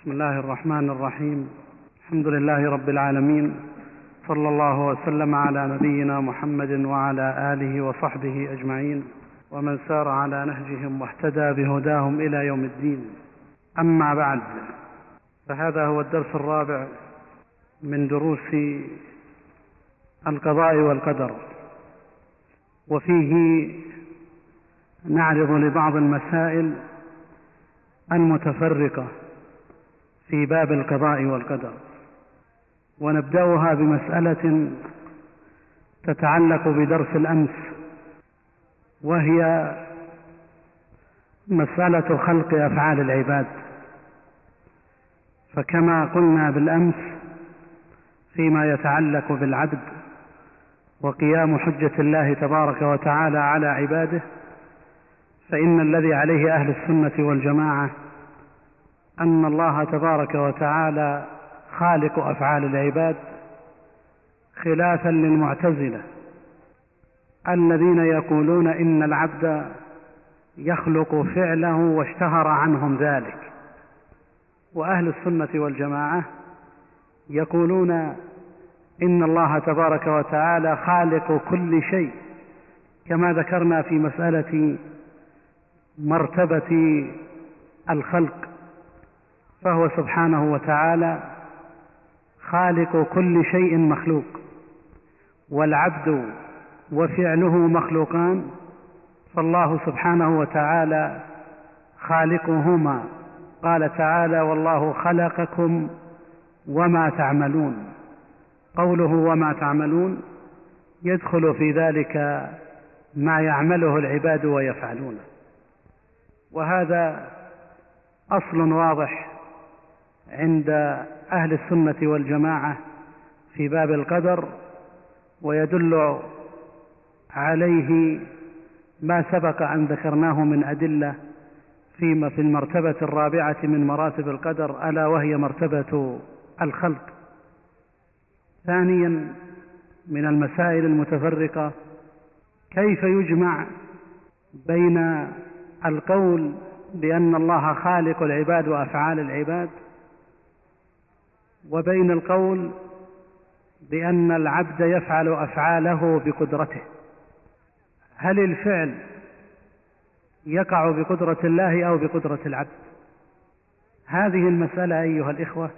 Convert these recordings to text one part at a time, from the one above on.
بسم الله الرحمن الرحيم. الحمد لله رب العالمين. صلى الله وسلم على نبينا محمد وعلى آله وصحبه أجمعين. ومن سار على نهجهم واهتدى بهداهم إلى يوم الدين. أما بعد فهذا هو الدرس الرابع من دروس القضاء والقدر. وفيه نعرض لبعض المسائل المتفرقة. في باب القضاء والقدر. ونبدأها بمسألة تتعلق بدرس الأمس وهي مسألة خلق أفعال العباد. فكما قلنا بالأمس فيما يتعلق بالعبد وقيام حجة الله تبارك وتعالى على عباده فإن الذي عليه أهل السنة والجماعة أن الله تبارك وتعالى خالق أفعال العباد خلافا للمعتزلة الذين يقولون إن العبد يخلق فعله واشتهر عنهم ذلك. وأهل السنة والجماعة يقولون إن الله تبارك وتعالى خالق كل شيء كما ذكرنا في مسألة مرتبة الخلق. فهو سبحانه وتعالى خالق كل شيء مخلوق والعبد وفعله مخلوقان فالله سبحانه وتعالى خالقهما. قال تعالى والله خلقكم وما تعملون قوله وما تعملون يدخل في ذلك ما يعمله العباد ويفعلونه. وهذا أصل واضح عند أهل السنة والجماعة في باب القدر ويدل عليه ما سبق أن ذكرناه من أدلة فيما في المرتبة الرابعة من مراتب القدر ألا وهي مرتبة الخلق. ثانيا من المسائل المتفرقة كيف يجمع بين القول بأن الله خالق العباد وأفعال العباد؟ وبين القول بأن العبد يفعل أفعاله بقدرته. هل الفعل يقع بقدرة الله أو بقدرة العبد؟ هذه المسألة أيها الإخوة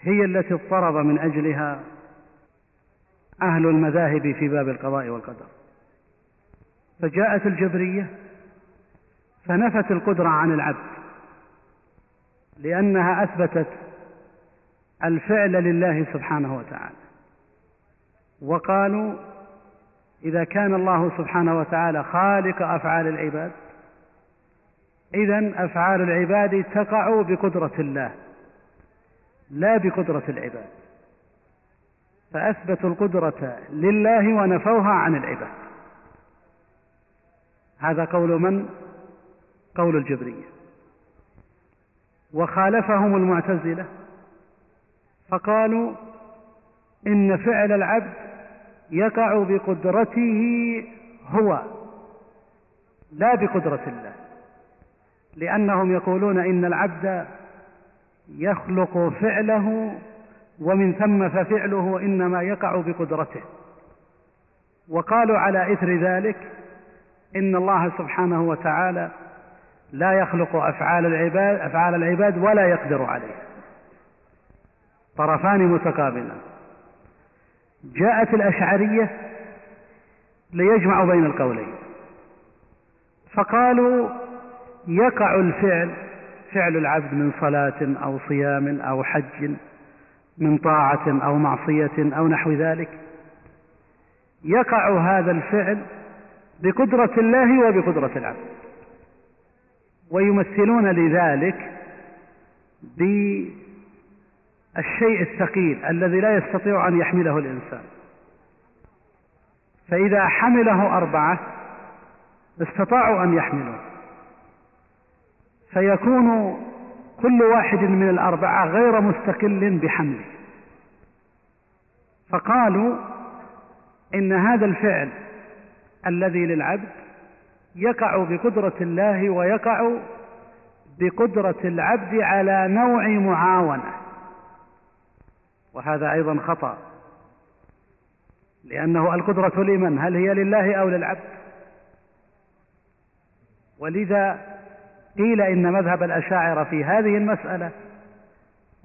هي التي اضطرب من أجلها أهل المذاهب في باب القضاء والقدر. فجاءت الجبرية فنفت القدرة عن العبد لأنها أثبتت الفعل لله سبحانه وتعالى. وقالوا إذا كان الله سبحانه وتعالى خالق أفعال العباد إذا أفعال العباد تقع بقدرة الله لا بقدرة العباد. فأثبتوا القدرة لله ونفوها عن العباد. هذا قول من؟ قول الجبرية. وخالفهم المعتزلة فقالوا إن فعل العبد يقع بقدرته هو لا بقدرة الله. لأنهم يقولون إن العبد يخلق فعله ومن ثم ففعله إنما يقع بقدرته. وقالوا على إثر ذلك إن الله سبحانه وتعالى لا يخلق أفعال العباد أفعال العباد ولا يقدر عليها. طرفان متقابلان. جاءت الأشعرية ليجمعوا بين القولين. فقالوا يقع الفعل فعل العبد من صلاة أو صيام أو حج من طاعة أو معصية أو نحو ذلك. يقع هذا الفعل بقدرة الله وبقدرة العبد. ويمثلون لذلك الشيء الثقيل الذي لا يستطيع أن يحمله الإنسان. فإذا حمله أربعة استطاعوا أن يحملوه. فيكون كل واحد من الأربعة غير مستقل بحمله. فقالوا إن هذا الفعل الذي للعبد يقع بقدرة الله ويقع بقدرة العبد على نوع معاونة. وهذا أيضا خطأ. لأنه القدرة لمن؟ هل هي لله أو للعبد؟ ولذا قيل إن مذهب الأشاعرة في هذه المسألة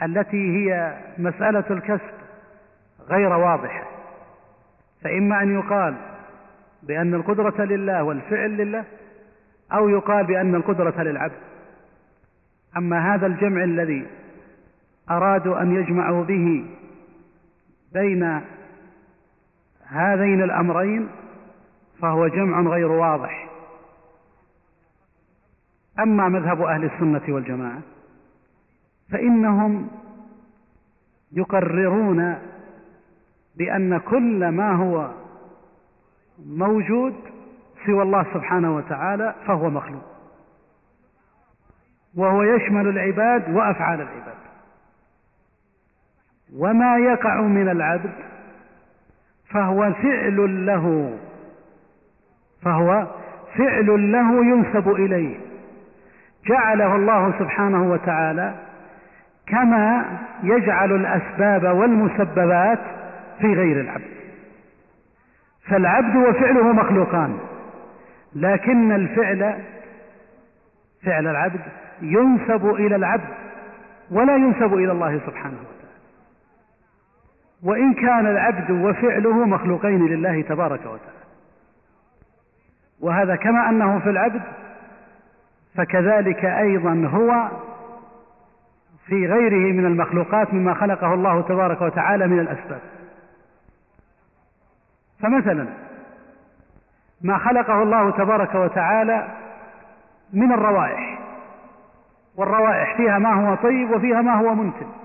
التي هي مسألة الكسب غير واضحة. فإما أن يقال بأن القدرة لله والفعل لله أو يقال بأن القدرة للعبد. أما هذا الجمع الذي أرادوا أن يجمعوا به بين هذين الأمرين فهو جمع غير واضح. أما مذهب أهل السنة والجماعة فإنهم يقررون بأن كل ما هو موجود سوى الله سبحانه وتعالى فهو مخلوق وهو يشمل العباد وأفعال العباد. وما يقع من العبد فهو فعل له فهو فعل له ينسب إليه. جعله الله سبحانه وتعالى كما يجعل الأسباب والمسببات في غير العبد. فالعبد وفعله مخلوقان لكن الفعل فعل العبد ينسب إلى العبد ولا ينسب إلى الله سبحانه. وتعالى وإن كان العبد وفعله مخلوقين لله تبارك وتعالى. وهذا كما أنه في العبد فكذلك أيضا هو في غيره من المخلوقات مما خلقه الله تبارك وتعالى من الأسباب. فمثلا ما خلقه الله تبارك وتعالى من الروائح والروائح فيها ما هو طيب وفيها ما هو منتن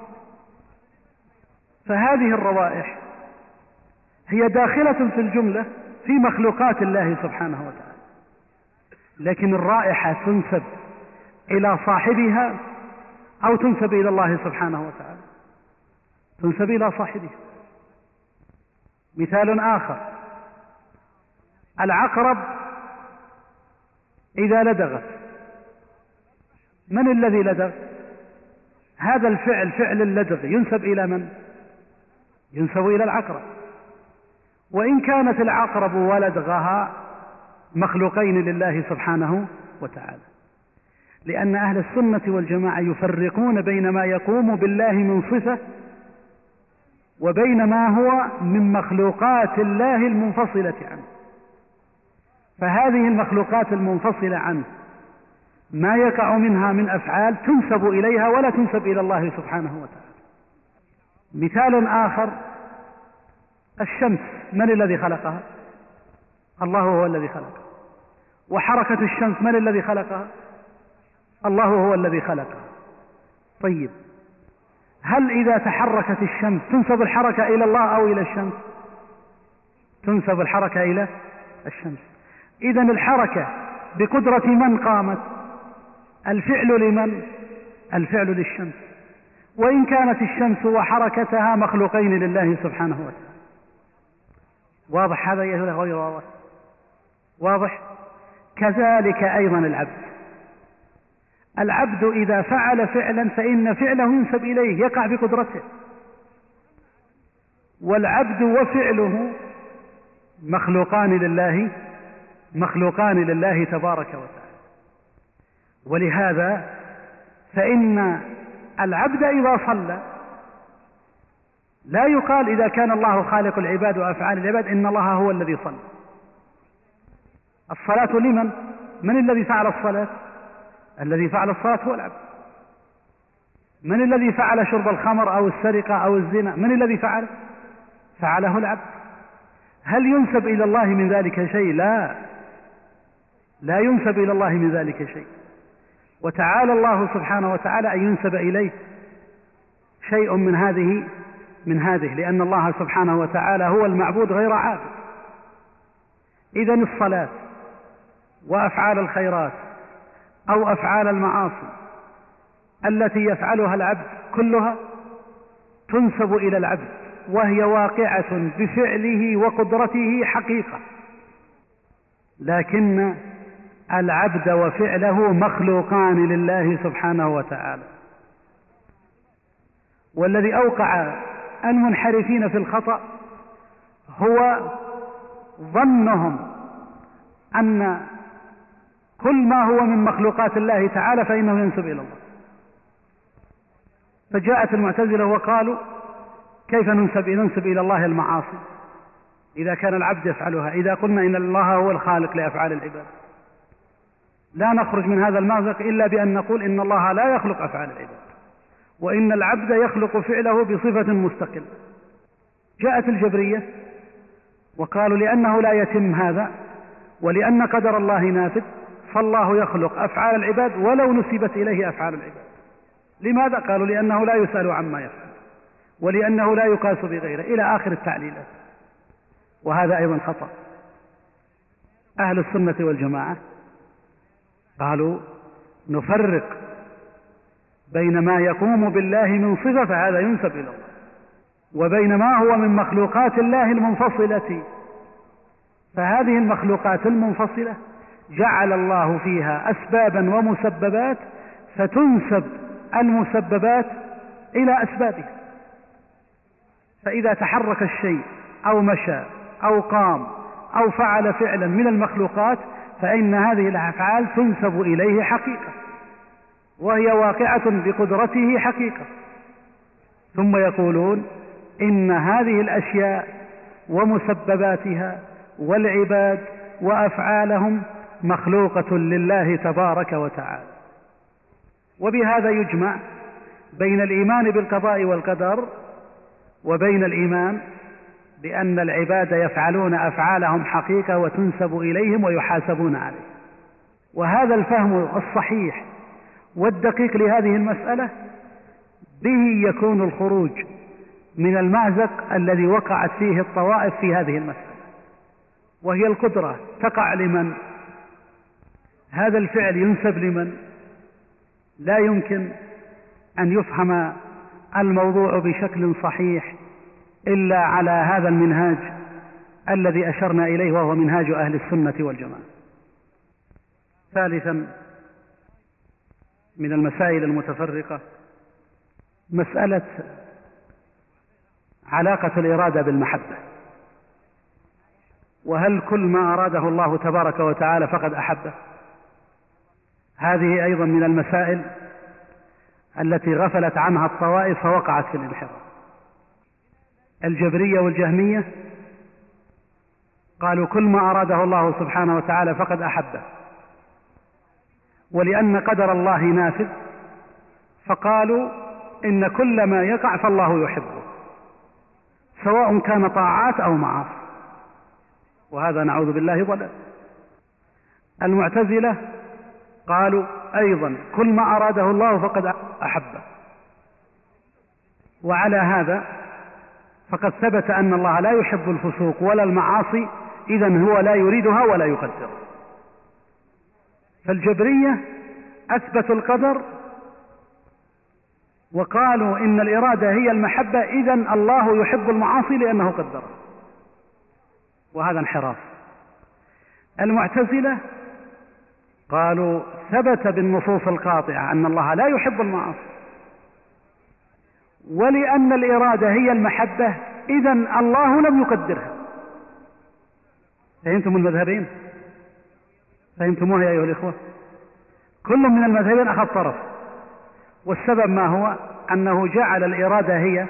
فهذه الروائح هي داخلة في الجملة في مخلوقات الله سبحانه وتعالى. لكن الرائحة تنسب إلى صاحبها أو تنسب إلى الله سبحانه وتعالى؟ تنسب إلى صاحبها. مثال آخر. العقرب إذا لدغت. من الذي لدغ؟ هذا الفعل فعل اللدغ. ينسب إلى من؟ ينسب إلى العقرب. وإن كانت العقرب ولدغها مخلوقين لله سبحانه وتعالى. لأن أهل السنة والجماعة يفرقون بين ما يقوم بالله من صفة وبين ما هو من مخلوقات الله المنفصلة عنه. فهذه المخلوقات المنفصلة عنه ما يقع منها من أفعال تنسب إليها ولا تنسب إلى الله سبحانه وتعالى. مثال آخر الشمس. من الذي خلقها؟ الله هو الذي خلقها. وحركة الشمس من الذي خلقها؟ الله هو الذي خلقها. طيب هل إذا تحركت الشمس تنسب الحركة إلى الله أو إلى الشمس؟ تنسب الحركة إلى الشمس. إذا الحركة بقدرة من قامت؟ الفعل لمن؟ الفعل للشمس. وإن كانت الشمس وحركتها مخلوقين لله سبحانه وتعالى. واضح هذا يا غير واضح؟ واضح؟ كذلك أيضا العبد. العبد إذا فعل فعلا فإن فعله ينسب إليه يقع بقدرته والعبد وفعله مخلوقان لله مخلوقان لله تبارك وتعالى. ولهذا فإن العبد إذا صلى. لا يقال إذا كان الله خالق العباد وأفعال العباد إن الله هو الذي صلى. الصلاة لمن؟ من الذي فعل الصلاة؟ الذي فعل الصلاة هو العبد. من الذي فعل شرب الخمر أو السرقة أو الزنا؟ من الذي فعل؟ فعله العبد. هل ينسب إلى الله من ذلك شيء؟ لا. لا ينسب إلى الله من ذلك شيء. وتعالى الله سبحانه وتعالى أن ينسب إليه شيء من هذه من هذه لأن الله سبحانه وتعالى هو المعبود غير عابد. إذا الصلاة وأفعال الخيرات أو أفعال المعاصي التي يفعلها العبد كلها تنسب إلى العبد وهي واقعة بفعله وقدرته حقيقة. لكن العبد وفعله مخلوقان لله سبحانه وتعالى. والذي أوقع المنحرفين في الخطأ هو ظنهم أن كل ما هو من مخلوقات الله تعالى فإنه ينسب إلى الله. فجاءت المعتزلة وقالوا كيف ننسب ننسب إلى الله المعاصي؟ إذا كان العبد يفعلها إذا قلنا إن الله هو الخالق لأفعال العباد. لا نخرج من هذا المأزق إلا بأن نقول إن الله لا يخلق أفعال العباد وإن العبد يخلق فعله بصفة مستقلة. جاءت الجبرية وقالوا لأنه لا يتم هذا ولأن قدر الله نافذ فالله يخلق أفعال العباد ولو نسبت إليه أفعال العباد. لماذا؟ قالوا لأنه لا يسأل عما يفعل ولأنه لا يقاس بغيره إلى آخر التعليلات وهذا أيضا خطأ. أهل السنة والجماعة قالوا نفرق بين ما يقوم بالله من صفة فهذا ينسب إلى الله وبين ما هو من مخلوقات الله المنفصلة. فهذه المخلوقات المنفصلة جعل الله فيها أسبابا ومسببات فتنسب المسببات إلى أسبابها. فإذا تحرك الشيء أو مشى أو قام أو فعل فعلا من المخلوقات فإن هذه الأفعال تنسب إليه حقيقة وهي واقعة بقدرته حقيقة. ثم يقولون إن هذه الأشياء ومسبباتها والعباد وأفعالهم مخلوقة لله تبارك وتعالى. وبهذا يجمع بين الإيمان بالقضاء والقدر وبين الإيمان بأن العباد يفعلون أفعالهم حقيقة وتنسب إليهم ويحاسبون عليه وهذا الفهم الصحيح والدقيق لهذه المسألة به يكون الخروج من المأزق الذي وقعت فيه الطوائف في هذه المسألة. وهي القدرة تقع لمن؟ هذا الفعل ينسب لمن؟ لا يمكن أن يفهم الموضوع بشكل صحيح إلا على هذا المنهاج الذي أشرنا إليه وهو منهاج أهل السنة والجماعة. ثالثا من المسائل المتفرقة مسألة علاقة الإرادة بالمحبة. وهل كل ما أراده الله تبارك وتعالى فقد أحبه؟ هذه أيضا من المسائل التي غفلت عنها الطوائف فوقعت في الانحراف. الجبرية والجهمية؟ قالوا كل ما أراده الله سبحانه وتعالى فقد أحبه. ولأن قدر الله نافذ فقالوا إن كل ما يقع فالله يحبه سواء كان طاعات أو معاصي. وهذا نعوذ بالله ضلال. المعتزلة قالوا أيضا كل ما أراده الله فقد أحبه. وعلى هذا فقد ثبت أن الله لا يحب الفسوق ولا المعاصي إذا هو لا يريدها ولا يقدرها. فالجبرية أثبتوا القدر وقالوا إن الإرادة هي المحبة إذا الله يحب المعاصي لأنه قدر وهذا انحراف. المعتزلة قالوا ثبت بالنصوص القاطعة أن الله لا يحب المعاصي. ولأن الإرادة هي المحبة. إذا الله لم يقدرها. فهمتم المذهبين؟ فهمتموها يا أيها الإخوة؟ كل من المذهبين أخذ طرف. والسبب ما هو؟ أنه جعل الإرادة هي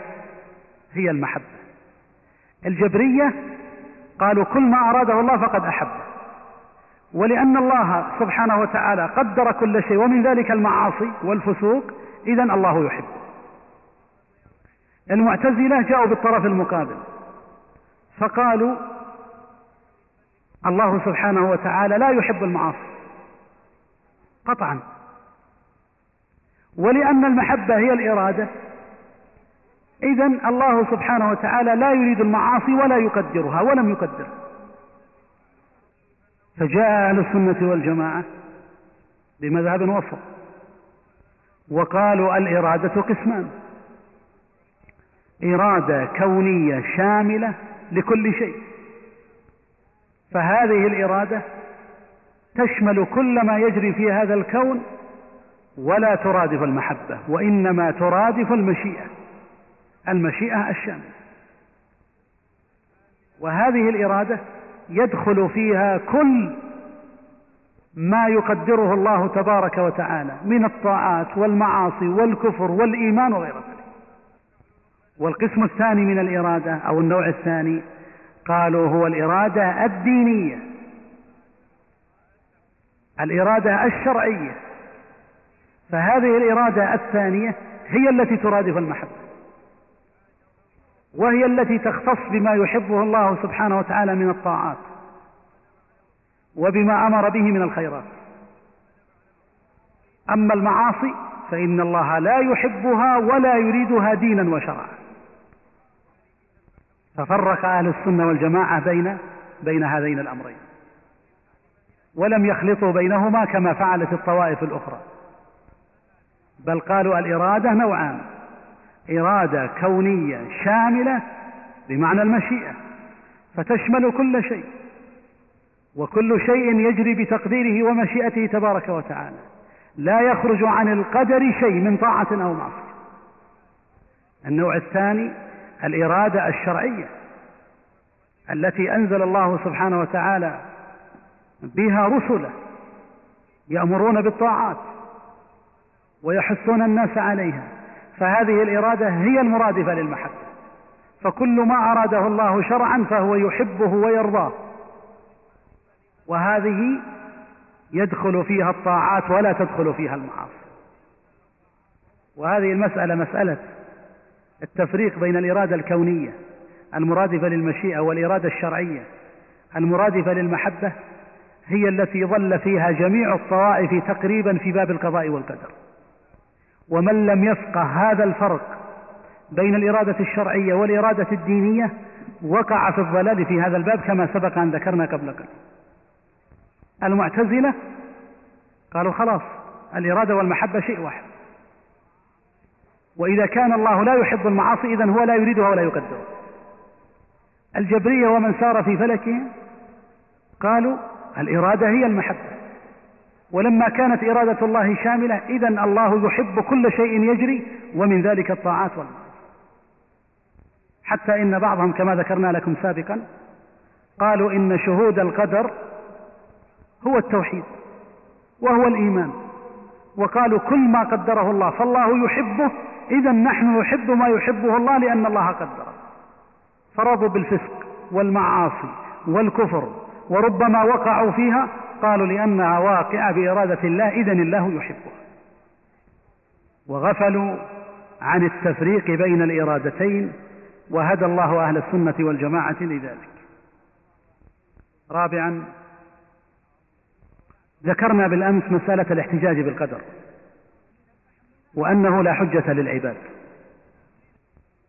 هي المحبة. الجبرية قالوا كل ما أراده الله فقد أحبه ولأن الله سبحانه وتعالى قدر كل شيء ومن ذلك المعاصي والفسوق إذا الله يحبه المعتزلة جاءوا بالطرف المقابل. فقالوا الله سبحانه وتعالى لا يحب المعاصي. قطعا. ولأن المحبة هي الإرادة. إذا الله سبحانه وتعالى لا يريد المعاصي ولا يقدرها ولم يقدرها فجاء أهل السنة والجماعة بمذهب وسط وقالوا الإرادة قسمان. إرادة كونية شاملة لكل شيء. فهذه الإرادة تشمل كل ما يجري في هذا الكون ولا ترادف المحبة وإنما ترادف المشيئة. المشيئة الشاملة. وهذه الإرادة يدخل فيها كل ما يقدره الله تبارك وتعالى من الطاعات والمعاصي والكفر والإيمان وغير ذلك والقسم الثاني من الإرادة أو النوع الثاني قالوا هو الإرادة الدينية. الإرادة الشرعية. فهذه الإرادة الثانية هي التي ترادف المحبة. وهي التي تختص بما يحبه الله سبحانه وتعالى من الطاعات. وبما أمر به من الخيرات. أما المعاصي فإن الله لا يحبها ولا يريدها دينا وشرعا. ففرق أهل السنة والجماعة بين بين هذين الأمرين. ولم يخلطوا بينهما كما فعلت الطوائف الأخرى. بل قالوا الإرادة نوعان. إرادة كونية شاملة بمعنى المشيئة. فتشمل كل شيء. وكل شيء يجري بتقديره ومشيئته تبارك وتعالى. لا يخرج عن القدر شيء من طاعة أو معصية. النوع الثاني الإرادة الشرعية التي أنزل الله سبحانه وتعالى بها رسله يأمرون بالطاعات ويحثون الناس عليها فهذه الإرادة هي المرادفة للمحبة. فكل ما أراده الله شرعا فهو يحبه ويرضاه. وهذه يدخل فيها الطاعات ولا تدخل فيها المعاصي. وهذه المسألة مسألة التفريق بين الإرادة الكونية المرادفة للمشيئة والإرادة الشرعية. المرادفة للمحبة هي التي ظل فيها جميع الطوائف تقريبا في باب القضاء والقدر. ومن لم يفقه هذا الفرق بين الإرادة الشرعية والإرادة الدينية وقع في الضلال في هذا الباب كما سبق أن ذكرنا قبل قليل. المعتزلة قالوا خلاص الإرادة والمحبة شيء واحد. وإذا كان الله لا يحب المعاصي إذن هو لا يريدها ولا يقدرها الجبرية ومن سار في فلكهم قالوا الإرادة هي المحبة. ولما كانت إرادة الله شاملة إذن الله يحب كل شيء يجري ومن ذلك الطاعات والمعاصي. حتى إن بعضهم كما ذكرنا لكم سابقا قالوا إن شهود القدر هو التوحيد وهو الإيمان. وقالوا كل ما قدره الله فالله يحبه إذا نحن نحب ما يحبه الله لأن الله قدره فرضوا بالفسق والمعاصي والكفر وربما وقعوا فيها قالوا لأنها واقعة بإرادة الله إذا الله يحبها. وغفلوا عن التفريق بين الإرادتين وهدى الله أهل السنة والجماعة لذلك. رابعا ذكرنا بالأمس مسألة الاحتجاج بالقدر. وأنه لا حجة للعباد.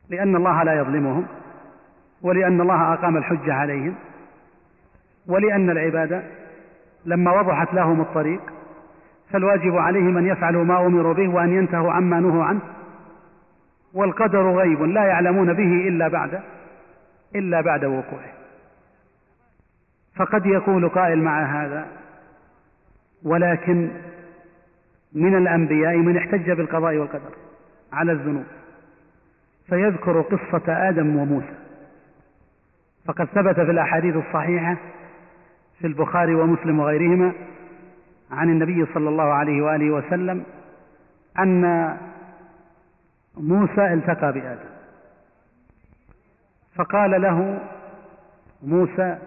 لأن الله لا يظلمهم ولأن الله أقام الحجة عليهم ولأن العباد لما وضحت لهم الطريق فالواجب عليهم أن يفعلوا ما أمروا به وأن ينتهوا عما نهوا عنه. والقدر غيب لا يعلمون به إلا بعد إلا بعد وقوعه. فقد يقول قائل مع هذا ولكن من الأنبياء من احتج بالقضاء والقدر على الذنوب. فيذكر قصة آدم وموسى. فقد ثبت في الأحاديث الصحيحة في البخاري ومسلم وغيرهما عن النبي صلى الله عليه وآله وسلم أن موسى التقى بآدم. فقال له موسى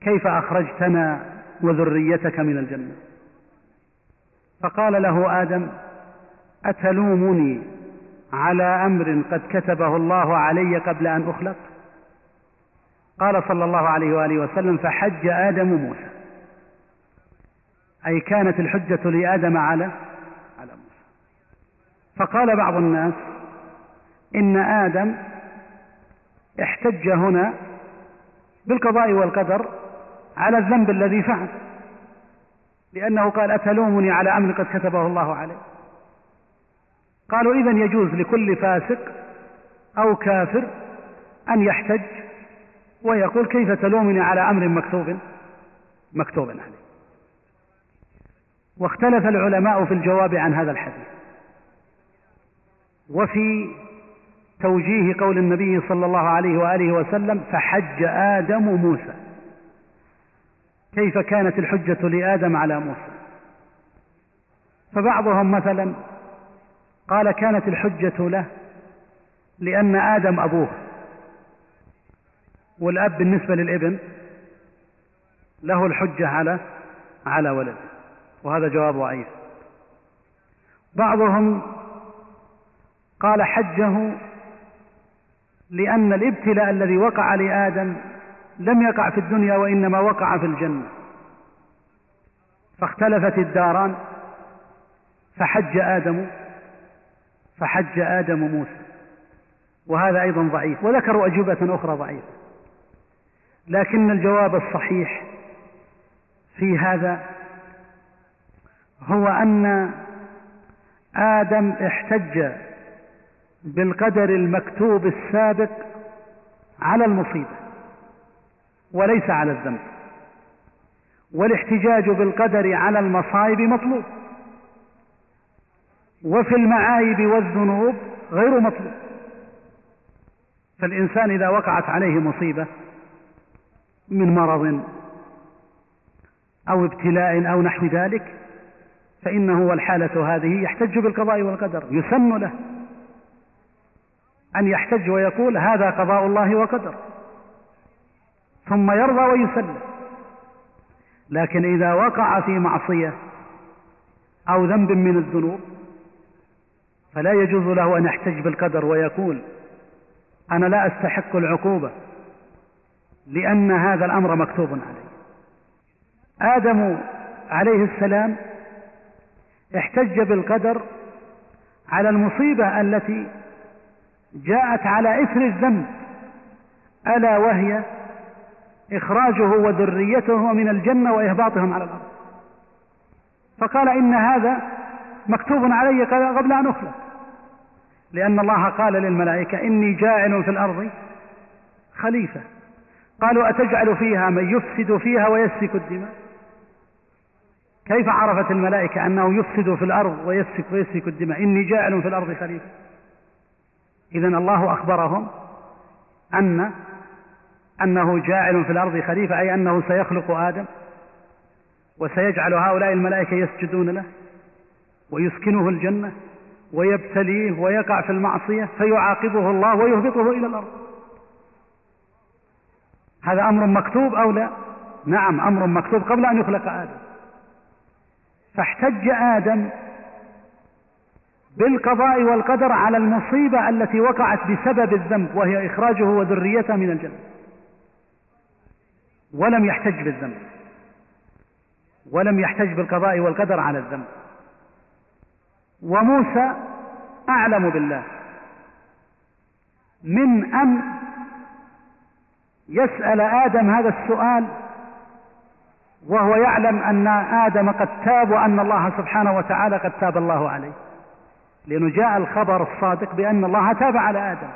كيف أخرجتنا وذريتك من الجنة؟ فقال له آدم أتلومني على أمر قد كتبه الله علي قبل أن أخلق؟ قال صلى الله عليه وآله وسلم فحج آدم موسى. أي كانت الحجة لآدم على على موسى. فقال بعض الناس إن آدم احتج هنا بالقضاء والقدر على الذنب الذي فعل. لأنه قال أتلومني على أمر قد كتبه الله عليه. قالوا إذا يجوز لكل فاسق أو كافر أن يحتج ويقول كيف تلومني على أمر مكتوب مكتوب عليه. واختلف العلماء في الجواب عن هذا الحديث. وفي توجيه قول النبي صلى الله عليه وآله وسلم فحج آدم موسى. كيف كانت الحجة لآدم على موسى؟ فبعضهم مثلا قال كانت الحجة له لأن آدم أبوه والأب بالنسبة للابن له الحجة على على ولده وهذا جواب ضعيف. بعضهم قال حجه لأن الابتلاء الذي وقع لآدم لم يقع في الدنيا وإنما وقع في الجنة. فاختلفت الداران فحج آدم فحج آدم موسى. وهذا أيضا ضعيف وذكروا أجوبة أخرى ضعيفة. لكن الجواب الصحيح في هذا هو أن آدم احتج بالقدر المكتوب السابق على المصيبة. وليس على الذنب. والاحتجاج بالقدر على المصائب مطلوب. وفي المعايب والذنوب غير مطلوب. فالإنسان إذا وقعت عليه مصيبة من مرض أو ابتلاء أو نحو ذلك فإنه والحالة هذه يحتج بالقضاء والقدر يسن له أن يحتج ويقول هذا قضاء الله وقدر. ثم يرضى ويسلم. لكن إذا وقع في معصية أو ذنب من الذنوب فلا يجوز له أن يحتج بالقدر ويقول أنا لا أستحق العقوبة لأن هذا الأمر مكتوب علي آدم عليه السلام احتج بالقدر على المصيبة التي جاءت على إثر الذنب ألا وهي إخراجه وذريته من الجنة وإهباطهم على الأرض. فقال إن هذا مكتوب علي قبل أن أخلق. لأن الله قال للملائكة إني جاعل في الأرض خليفة. قالوا أتجعل فيها من يفسد فيها ويسفك الدماء؟ كيف عرفت الملائكة أنه يفسد في الأرض ويسفك ويسفك الدماء؟ إني جاعل في الأرض خليفة. إذا الله أخبرهم أن أنه جاعل في الأرض خليفة أي أنه سيخلق آدم وسيجعل هؤلاء الملائكة يسجدون له ويسكنه الجنة ويبتليه ويقع في المعصية فيعاقبه الله ويهبطه إلى الأرض. هذا أمر مكتوب أو لا؟ نعم أمر مكتوب قبل أن يخلق آدم. فاحتج آدم بالقضاء والقدر على المصيبة التي وقعت بسبب الذنب وهي إخراجه وذريته من الجنة. ولم يحتج بالذنب. ولم يحتج بالقضاء والقدر على الذنب. وموسى أعلم بالله. من أن يسأل آدم هذا السؤال وهو يعلم أن آدم قد تاب وأن الله سبحانه وتعالى قد تاب الله عليه. لأنه جاء الخبر الصادق بأن الله تاب على آدم.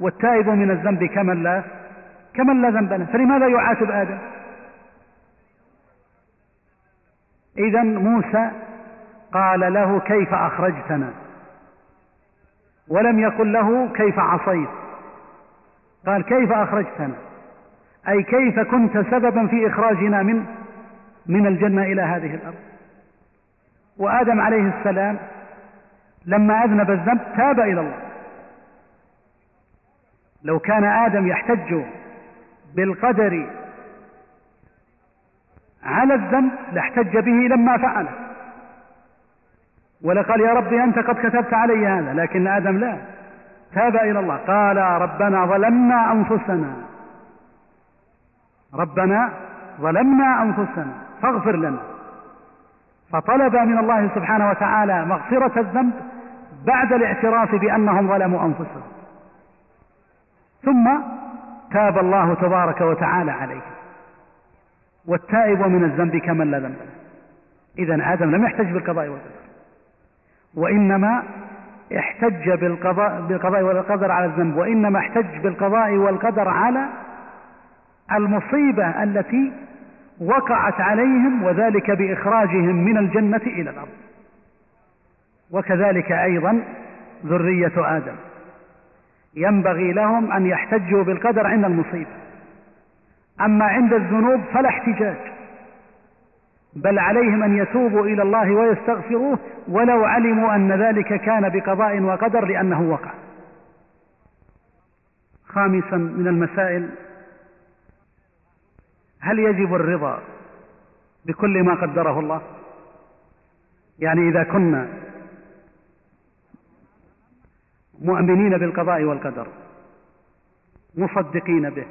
والتائب من الذنب كمن لا كمن لا ذنب له. فلماذا يعاتب آدم؟ إذا موسى قال له كيف أخرجتنا؟ ولم يقل له كيف عصيت؟ قال كيف أخرجتنا؟ أي كيف كنت سببا في إخراجنا من من الجنة إلى هذه الأرض؟ وآدم عليه السلام لما أذنب الذنب تاب إلى الله. لو كان آدم يحتج بالقدر على الذنب لاحتج به لما فعله ولقال يا ربي أنت قد كتبت علي هذا لكن آدم لا. تاب إلى الله قال ربنا ظلمنا أنفسنا. ربنا ظلمنا أنفسنا فاغفر لنا. فطلب من الله سبحانه وتعالى مغفرة الذنب بعد الاعتراف بأنهم ظلموا أنفسهم. ثم تاب الله تبارك وتعالى عليه. والتائب من الذنب كمن لا ذنب له. إذا آدم لم يحتج بالقضاء والقدر. وإنما احتج بالقضاء, بالقضاء والقدر على الذنب. وإنما احتج بالقضاء والقدر على المصيبة التي وقعت عليهم وذلك بإخراجهم من الجنة إلى الأرض. وكذلك أيضا ذرية آدم. ينبغي لهم أن يحتجوا بالقدر عند المصيبة أما عند الذنوب فلا احتجاج. بل عليهم أن يتوبوا إلى الله ويستغفروه ولو علموا أن ذلك كان بقضاء وقدر لأنه وقع. خامسا من المسائل هل يجب الرضا بكل ما قدره الله؟ يعني إذا كنا مؤمنين بالقضاء والقدر. مصدقين به.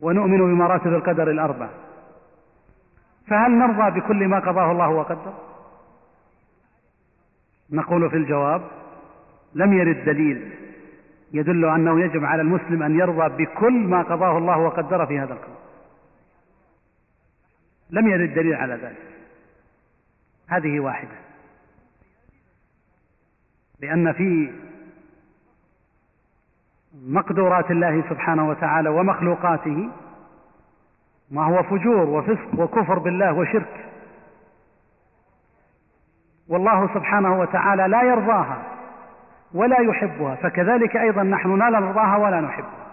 ونؤمن بمراتب القدر الأربع فهل نرضى بكل ما قضاه الله وقدر؟ نقول في الجواب لم يرد دليل يدل أنه يجب على المسلم أن يرضى بكل ما قضاه الله وقدر في هذا الكون لم يرد دليل على ذلك. هذه واحدة. لأن في مقدورات الله سبحانه وتعالى ومخلوقاته ما هو فجور وفسق وكفر بالله وشرك. والله سبحانه وتعالى لا يرضاها ولا يحبها فكذلك أيضا نحن لا نرضاها ولا نحبها.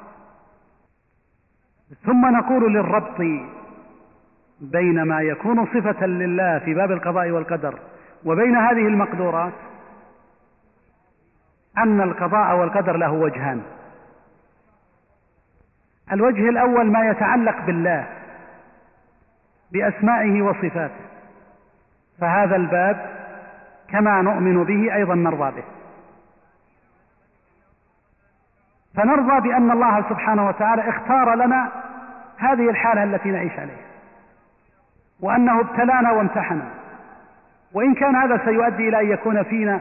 ثم نقول للربط بين ما يكون صفة لله في باب القضاء والقدر وبين هذه المقدورات أن القضاء والقدر له وجهان. الوجه الأول ما يتعلق بالله بأسمائه وصفاته. فهذا الباب كما نؤمن به أيضا نرضى به. فنرضى بأن الله سبحانه وتعالى اختار لنا هذه الحالة التي نعيش عليها وأنه ابتلانا وامتحنا. وإن كان هذا سيؤدي إلى أن يكون فينا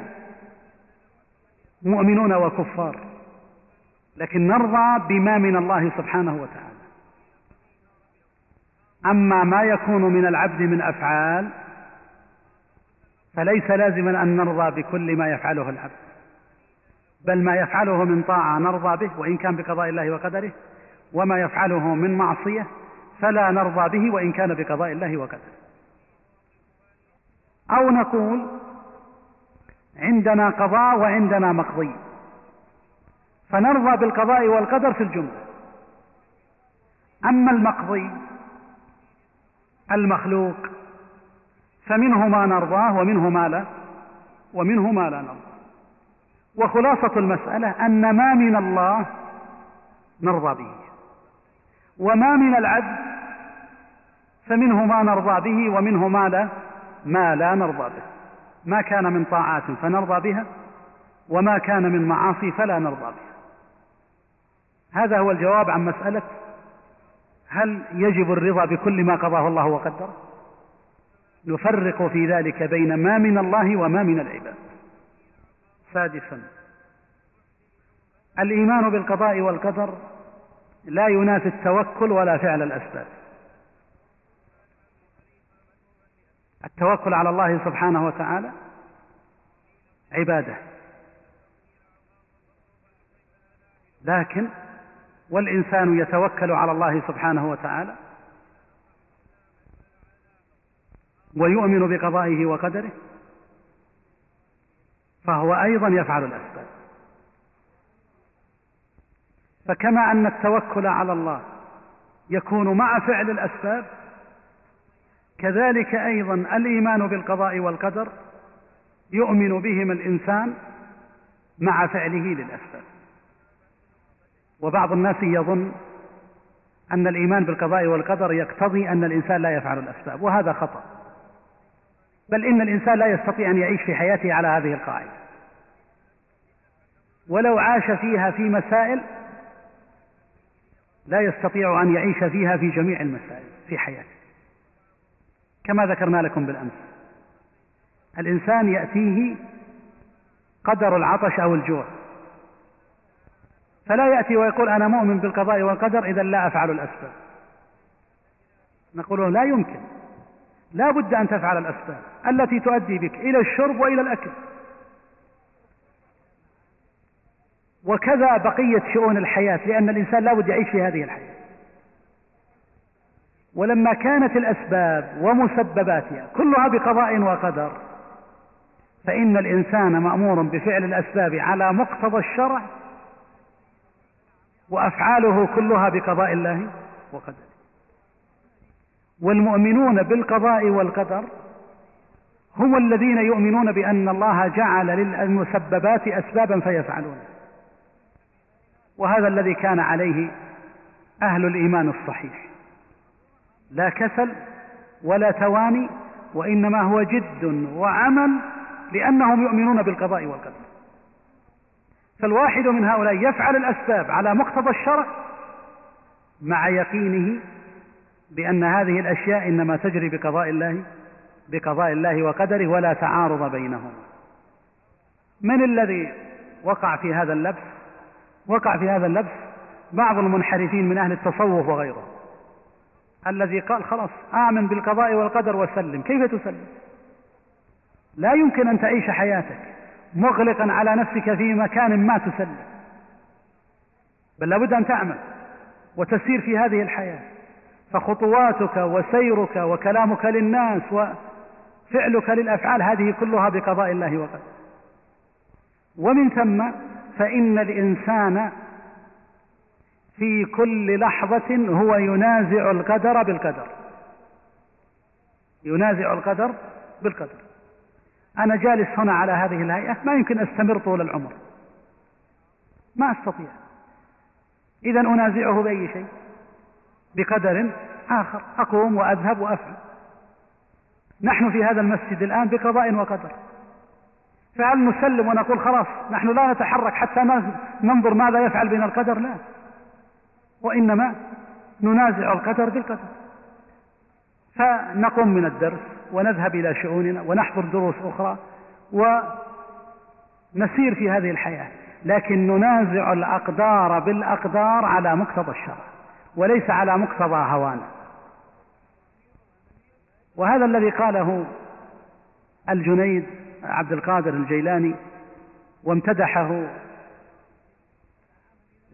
مؤمنون وكفار. لكن نرضى بما من الله سبحانه وتعالى. أما ما يكون من العبد من أفعال فليس لازما أن نرضى بكل ما يفعله العبد. بل ما يفعله من طاعة نرضى به وإن كان بقضاء الله وقدره وما يفعله من معصية فلا نرضى به وإن كان بقضاء الله وقدره. أو نقول عندنا قضاء وعندنا مقضي. فنرضى بالقضاء والقدر في الجملة. أما المقضي المخلوق فمنه ما نرضاه ومنه ما لا ومنه ما لا نرضاه. وخلاصة المسألة أن ما من الله نرضى به. وما من العبد فمنه ما نرضى به ومنه ما لا ما لا نرضى به. ما كان من طاعات فنرضى بها وما كان من معاصي فلا نرضى بها. هذا هو الجواب عن مسألة هل يجب الرضا بكل ما قضاه الله وقدره؟ نفرق في ذلك بين ما من الله وما من العباد. سادسا الإيمان بالقضاء والقدر لا ينافي التوكل ولا فعل الأسباب. التوكل على الله سبحانه وتعالى عبادة. لكن والإنسان يتوكل على الله سبحانه وتعالى ويؤمن بقضائه وقدره فهو أيضا يفعل الأسباب. فكما أن التوكل على الله يكون مع فعل الأسباب كذلك أيضا الإيمان بالقضاء والقدر يؤمن بهما الإنسان مع فعله للأسباب وبعض الناس يظن أن الإيمان بالقضاء والقدر يقتضي أن الإنسان لا يفعل الأسباب وهذا خطأ. بل إن الإنسان لا يستطيع أن يعيش في حياته على هذه القاعدة. ولو عاش فيها في مسائل لا يستطيع أن يعيش فيها في جميع المسائل في حياته. كما ذكرنا لكم بالأمس. الإنسان يأتيه قدر العطش أو الجوع. فلا يأتي ويقول أنا مؤمن بالقضاء والقدر إذا لا أفعل الأسباب. نقول لا يمكن. لا بد أن تفعل الأسباب التي تؤدي بك إلى الشرب وإلى الأكل. وكذا بقية شؤون الحياة لأن الإنسان لا بد يعيش في هذه الحياة. ولما كانت الأسباب ومسبباتها كلها بقضاء وقدر فإن الإنسان مأمور بفعل الأسباب على مقتضى الشرع وأفعاله كلها بقضاء الله وقدره. والمؤمنون بالقضاء والقدر هم الذين يؤمنون بأن الله جعل للمسببات أسبابا فيفعلون. وهذا الذي كان عليه أهل الإيمان الصحيح. لا كسل ولا تواني وإنما هو جد وعمل لأنهم يؤمنون بالقضاء والقدر. فالواحد من هؤلاء يفعل الأسباب على مقتضى الشرع مع يقينه بأن هذه الأشياء إنما تجري بقضاء الله بقضاء الله وقدره ولا تعارض بينهما. من الذي وقع في هذا اللبس؟ وقع في هذا اللبس بعض المنحرفين من أهل التصوف وغيره الذي قال خلاص آمن بالقضاء والقدر وسلم. كيف تسلم؟ لا يمكن أن تعيش حياتك مغلقا على نفسك في مكان ما تسلم. بل لابد أن تعمل وتسير في هذه الحياة. فخطواتك وسيرك وكلامك للناس وفعلك للأفعال هذه كلها بقضاء الله وقدره. ومن ثم فإن الإنسان في كل لحظة هو ينازع القدر بالقدر. ينازع القدر بالقدر. أنا جالس هنا على هذه الهيئة ما يمكن أستمر طول العمر. ما أستطيع. إذا أنازعه بأي شيء؟ بقدر آخر. أقوم وأذهب وأفعل. نحن في هذا المسجد الآن بقضاء وقدر. فهل نسلم ونقول خلاص نحن لا نتحرك حتى ننظر ماذا يفعل بنا القدر؟ لا. وإنما ننازع القدر بالقدر. فنقوم من الدرس ونذهب إلى شؤوننا ونحضر دروس أخرى ونسير في هذه الحياة. لكن ننازع الأقدار بالأقدار على مقتضى الشرع وليس على مقتضى هوانا. وهذا الذي قاله الجنيد عبد القادر الجيلاني وامتدحه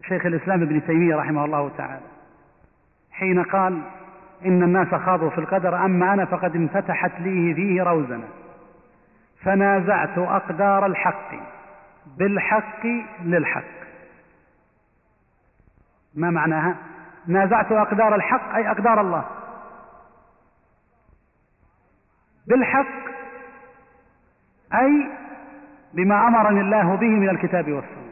شيخ الإسلام ابن تيمية رحمه الله تعالى حين قال إن الناس خاضوا في القدر أما أنا فقد انفتحت لي فيه روزنا فنازعت أقدار الحق بالحق للحق. ما معناها؟ نازعت أقدار الحق أي أقدار الله. بالحق أي بما أمرني الله به من الكتاب والسنة.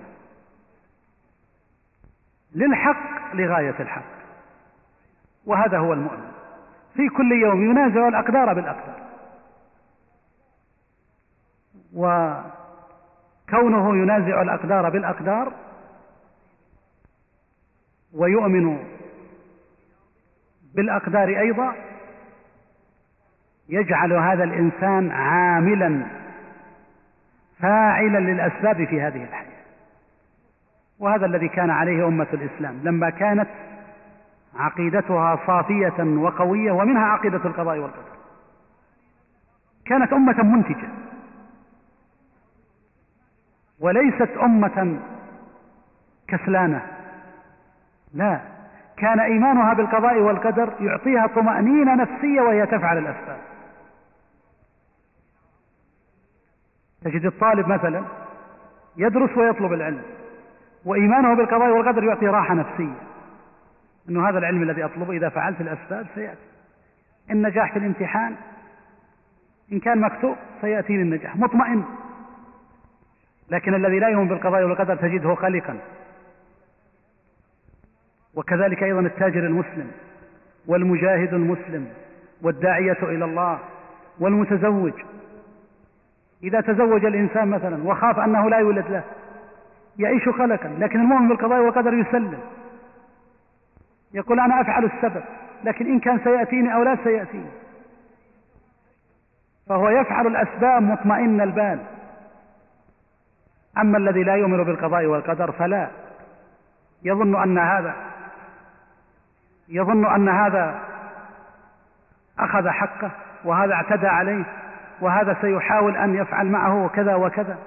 للحق لغاية الحق. وهذا هو المؤمن. في كل يوم ينازع الأقدار بالأقدار. وكونه ينازع الأقدار بالأقدار ويؤمن بالأقدار أيضا يجعل هذا الإنسان عاملا فاعلا للأسباب في هذه الحياة. وهذا الذي كان عليه أمة الإسلام. لما كانت عقيدتها صافية وقوية ومنها عقيدة القضاء والقدر. كانت أمة منتجة. وليست أمة كسلانة. لا. كان إيمانها بالقضاء والقدر يعطيها طمأنينة نفسية وهي تفعل الأسباب. تجد الطالب مثلا يدرس ويطلب العلم. وإيمانه بالقضاء والقدر يعطي راحة نفسية. أنه هذا العلم الذي أطلبه إذا فعلت الأسباب سيأتي. النجاح في الامتحان إن كان مكتوب سيأتيني النجاح مطمئن. لكن الذي لا يؤمن بالقضاء والقدر تجده قلقا وكذلك أيضا التاجر المسلم والمجاهد المسلم والداعية إلى الله والمتزوج. إذا تزوج الإنسان مثلا وخاف أنه لا يولد له يعيش قلقا لكن المؤمن بالقضاء والقدر يسلم. يقول أنا أفعل السبب لكن إن كان سيأتيني أو لا سيأتيني. فهو يفعل الأسباب مطمئن البال. أما الذي لا يؤمن بالقضاء والقدر فلا. يظن أن هذا يظن أن هذا أخذ حقه وهذا اعتدى عليه وهذا سيحاول أن يفعل معه كذا وكذا.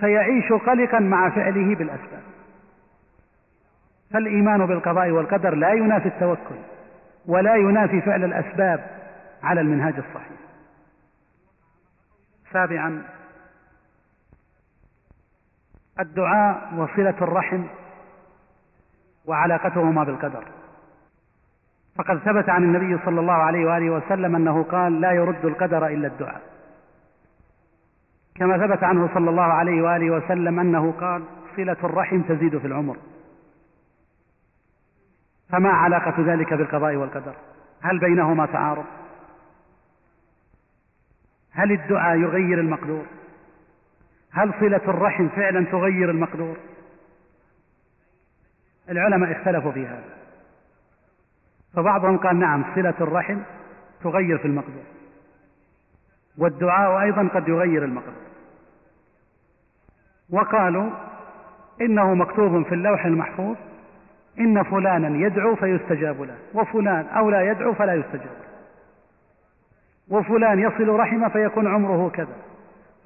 فيعيش قلقا مع فعله بالأسباب. فالإيمان بالقضاء والقدر لا ينافي التوكل ولا ينافي فعل الأسباب على المنهاج الصحيح. سابعا الدعاء وصلة الرحم وعلاقتهما بالقدر. فقد ثبت عن النبي صلى الله عليه وآله وسلم أنه قال لا يرد القدر إلا الدعاء. كما ثبت عنه صلى الله عليه وآله وسلم أنه قال صلة الرحم تزيد في العمر. فما علاقة ذلك بالقضاء والقدر؟ هل بينهما تعارض؟ هل الدعاء يغير المقدور؟ هل صلة الرحم فعلا تغير المقدور؟ العلماء اختلفوا في هذا. فبعضهم قال نعم صلة الرحم تغير في المقدور. والدعاء أيضا قد يغير المقدور وقالوا إنه مكتوب في اللوح المحفوظ إن فلانا يدعو فيستجاب له وفلان أو لا يدعو فلا يستجاب وفلان يصل رحمه فيكون عمره كذا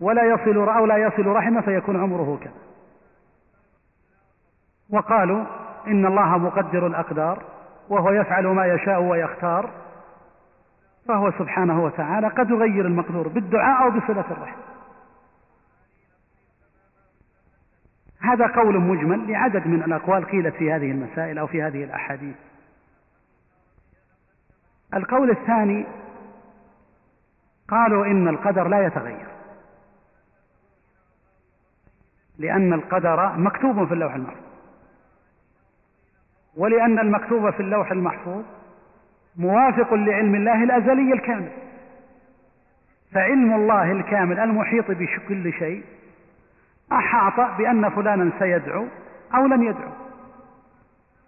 ولا يصل أو لا يصل رحمه فيكون عمره كذا. وقالوا إن الله مقدر الأقدار وهو يفعل ما يشاء ويختار فهو سبحانه وتعالى قد يغير المقدور بالدعاء أو بصلة الرحم. هذا قول مجمل لعدد من الأقوال قيلت في هذه المسائل أو في هذه الأحاديث. القول الثاني قالوا إن القدر لا يتغير. لأن القدر مكتوب في اللوح المحفوظ. ولأن المكتوب في اللوح المحفوظ موافق لعلم الله الأزلي الكامل. فعلم الله الكامل المحيط بكل شيء أحاط بأن فلانا سيدعو أو لن يدعو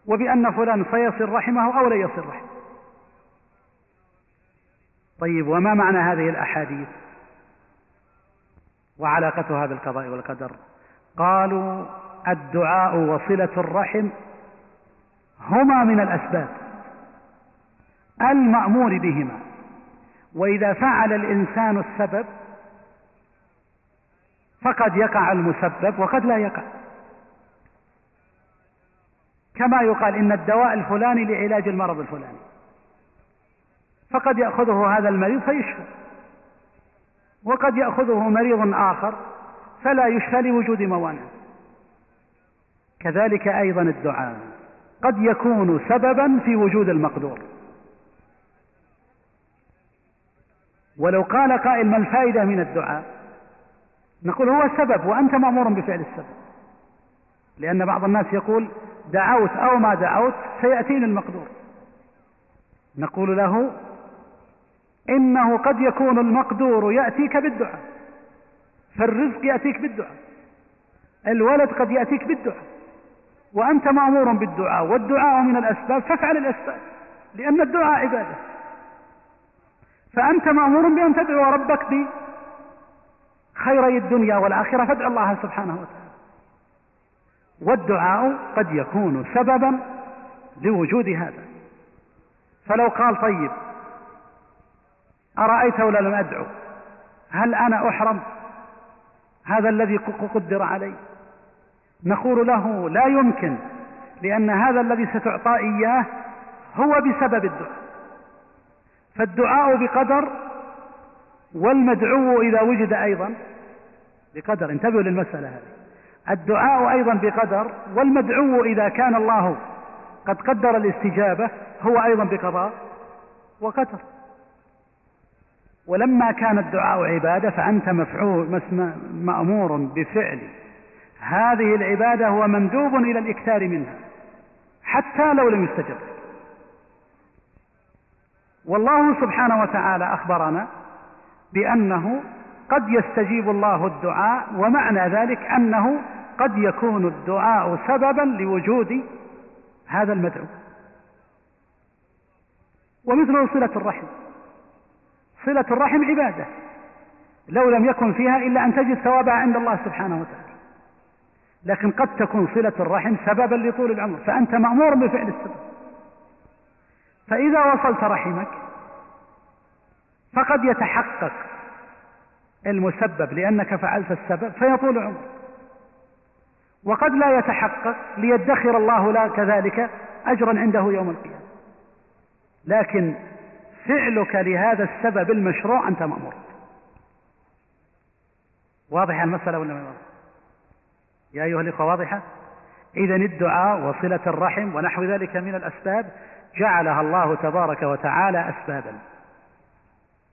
وبأن فلان سيصل رحمه أو لا يصل رحمه. طيب وما معنى هذه الأحاديث؟ وعلاقتها بالقضاء والقدر؟ قالوا الدعاء وصلة الرحم هما من الأسباب. المأمور بهما. وإذا فعل الإنسان السبب فقد يقع المسبب وقد لا يقع. كما يقال إن الدواء الفلاني لعلاج المرض الفلاني. فقد يأخذه هذا المريض فيشفى. وقد يأخذه مريض آخر فلا يشفى لوجود موانع. كذلك أيضا الدعاء. قد يكون سببا في وجود المقدور. ولو قال قائل ما الفائدة من الدعاء؟ نقول هو سبب وأنت مأمور بفعل السبب. لأن بعض الناس يقول دعوت أو ما دعوت سيأتيني المقدور. نقول له إنه قد يكون المقدور يأتيك بالدعاء فالرزق يأتيك بالدعاء الولد قد يأتيك بالدعاء وأنت مأمور بالدعاء والدعاء من الأسباب فافعل الأسباب لأن الدعاء عبادة. فأنت مأمور بأن تدعو ربك بخيري الدنيا والآخرة فادع الله سبحانه وتعالى. والدعاء قد يكون سببا لوجود هذا. فلو قال طيب أرأيت ولا لم أدعو؟ هل أنا أحرم؟ هذا الذي قدر علي. نقول له لا يمكن لأن هذا الذي ستعطى إياه هو بسبب الدعاء. فالدعاء بقدر والمدعو إذا وجد أيضا بقدر. انتبهوا للمسألة هذه. الدعاء أيضا بقدر والمدعو إذا كان الله قد قدر الاستجابة هو أيضا بقضاء وقدر. ولما كان الدعاء عبادة فأنت مفعول مأمور بفعل. هذه العبادة هو مندوب إلى الإكثار منها حتى لو لم يستجب. والله سبحانه وتعالى أخبرنا بأنه قد يستجيب الله الدعاء ومعنى ذلك أنه قد يكون الدعاء سببا لوجود هذا المدعو. ومثله صلة الرحم. صلة الرحم عبادة. لو لم يكن فيها إلا أن تجد ثوابها عند الله سبحانه وتعالى. لكن قد تكون صلة الرحم سببا لطول العمر. فأنت مأمور بفعل السبب. فإذا وصلت رحمك فقد يتحقق المسبب لأنك فعلت السبب فيطول عمر وقد لا يتحقق ليدخر الله لك ذلك أجرا عنده يوم القيامة. لكن فعلك لهذا السبب المشروع أنت مأمور. واضحة المسألة ولا ما يا أيها الإخوة واضحة؟ إذا الدعاء وصلة الرحم ونحو ذلك من الأسباب جعلها الله تبارك وتعالى أسبابا.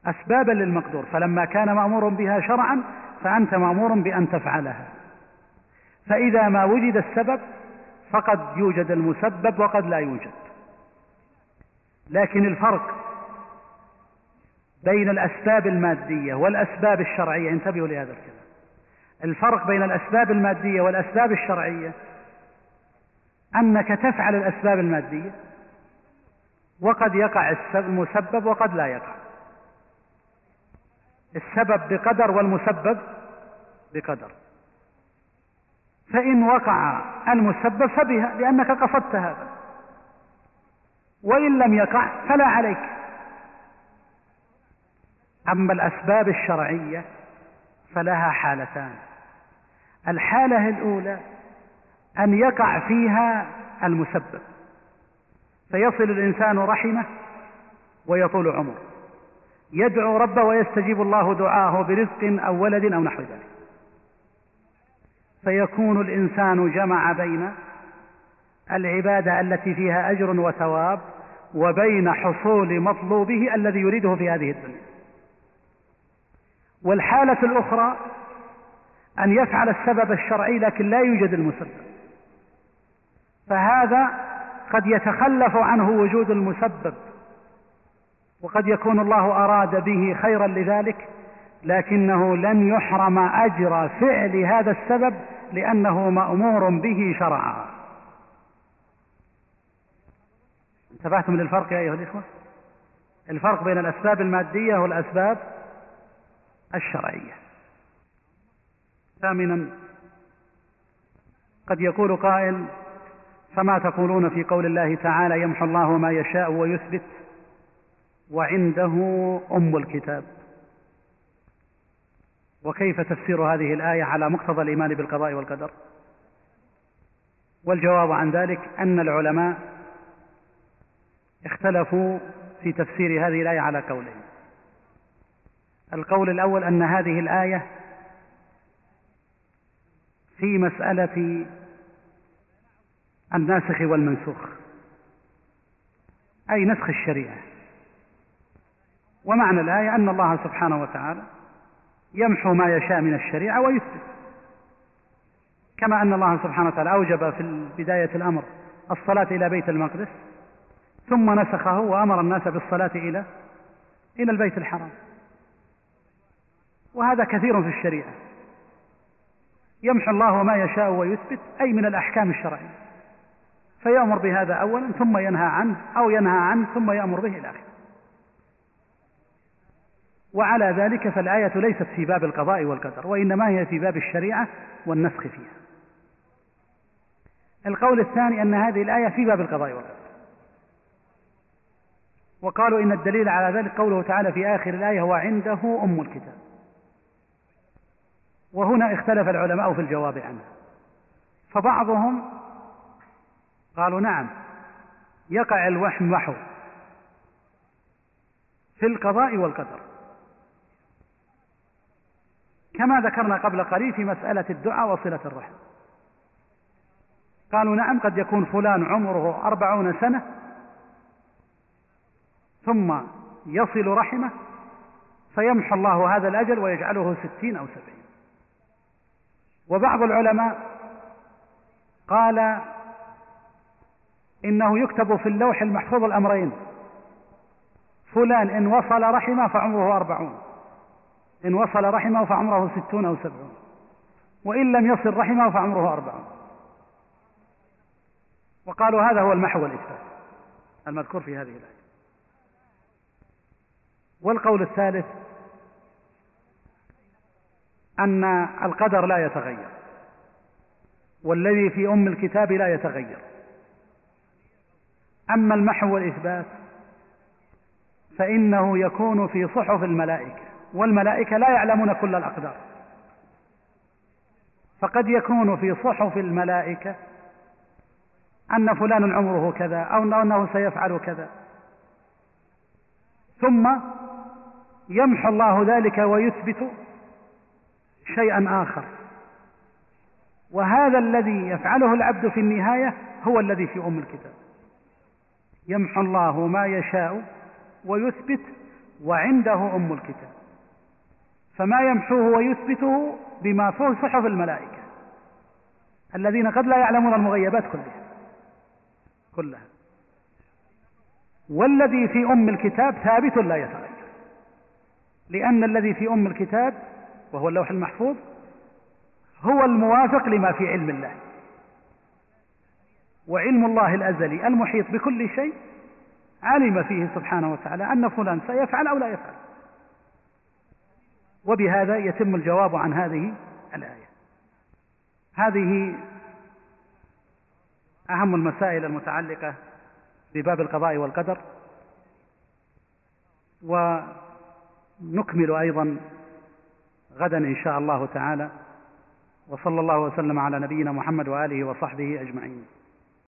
أسبابا للمقدور فلما كان مأمور بها شرعا فأنت مأمور بأن تفعلها. فإذا ما وجد السبب فقد يوجد المسبب وقد لا يوجد. لكن الفرق بين الأسباب المادية والأسباب الشرعية انتبهوا لهذا الكلام. الفرق بين الأسباب المادية والأسباب الشرعية أنك تفعل الأسباب المادية وقد يقع المسبب وقد لا يقع. السبب بقدر والمسبب بقدر. فإن وقع المسبب فبها لأنك قصدت هذا. وإن لم يقع فلا عليك. أما الأسباب الشرعية فلها حالتان. الحالة الأولى أن يقع فيها المسبب. فيصل الإنسان رحمه ويطول عمره. يدعو ربه ويستجيب الله دعاءه برزق أو ولد أو نحو ذلك. فيكون الإنسان جمع بين العبادة التي فيها أجر وثواب وبين حصول مطلوبه الذي يريده في هذه الدنيا. والحالة الأخرى أن يفعل السبب الشرعي لكن لا يوجد المسبب. فهذا قد يتخلف عنه وجود المسبب وقد يكون الله أراد به خيرا لذلك لكنه لن يحرم أجر فعل هذا السبب لأنه مأمور به شرعا. انتبهتم للفرق يا أيها الإخوة؟ الفرق بين الأسباب المادية والأسباب الشرعية. ثامنا قد يقول قائل فما تقولون في قول الله تعالى يمحو الله ما يشاء ويثبت وعنده أم الكتاب. وكيف تفسير هذه الآية على مقتضى الإيمان بالقضاء والقدر؟ والجواب عن ذلك أن العلماء اختلفوا في تفسير هذه الآية على قولين. القول الأول أن هذه الآية في مسألة الناسخ والمنسوخ. أي نسخ الشريعة. ومعنى الآية أن الله سبحانه وتعالى يمحو ما يشاء من الشريعة ويثبت. كما أن الله سبحانه وتعالى أوجب في بداية الأمر الصلاة إلى بيت المقدس ثم نسخه وأمر الناس بالصلاة إلى إلى البيت الحرام. وهذا كثير في الشريعة. يمحو الله ما يشاء ويثبت أي من الأحكام الشرعية. فيأمر بهذا أولا ثم ينهى عنه أو ينهى عنه ثم يأمر به إلى آخره. وعلى ذلك فالآية ليست في باب القضاء والقدر وإنما هي في باب الشريعة والنسخ فيها. القول الثاني أن هذه الآية في باب القضاء والقدر. وقالوا إن الدليل على ذلك قوله تعالى في آخر الآية هو عنده أم الكتاب. وهنا اختلف العلماء في الجواب عنه. فبعضهم قالوا نعم يقع الوحم وحو في القضاء والقدر. كما ذكرنا قبل قليل في مسألة الدعاء وصلة الرحم. قالوا نعم قد يكون فلان عمره أربعون سنة ثم يصل رحمه فيمحو الله هذا الأجل ويجعله ستين أو سبعين. وبعض العلماء قال إنه يكتب في اللوح المحفوظ الأمرين. فلان إن وصل رحمه فعمره أربعون. إن وصل رحمه فعمره ستون أو سبعون. وإن لم يصل رحمه فعمره أربعون. وقالوا هذا هو المحو والإثبات المذكور في هذه الآية. والقول الثالث أن القدر لا يتغير. والذي في أم الكتاب لا يتغير. أما المحو والإثبات فإنه يكون في صحف الملائكة والملائكة لا يعلمون كل الأقدار. فقد يكون في صحف الملائكة أن فلان عمره كذا أو أنه سيفعل كذا. ثم يمحو الله ذلك ويثبت شيئا آخر. وهذا الذي يفعله العبد في النهاية هو الذي في أم الكتاب. يمحو الله ما يشاء ويثبت وعنده أم الكتاب. فما يمحوه ويثبته بما فيه صحف الملائكة الذين قد لا يعلمون المغيبات كلها. كلها. والذي في أم الكتاب ثابت لا يتغير. لأن الذي في أم الكتاب وهو اللوح المحفوظ هو الموافق لما في علم الله. وعلم الله الأزلي المحيط بكل شيء علم فيه سبحانه وتعالى أن فلان سيفعل أو لا يفعل. وبهذا يتم الجواب عن هذه الآية. هذه أهم المسائل المتعلقة بباب القضاء والقدر. ونكمل أيضا غدا إن شاء الله تعالى. وصلى الله وسلم على نبينا محمد وآله وصحبه أجمعين.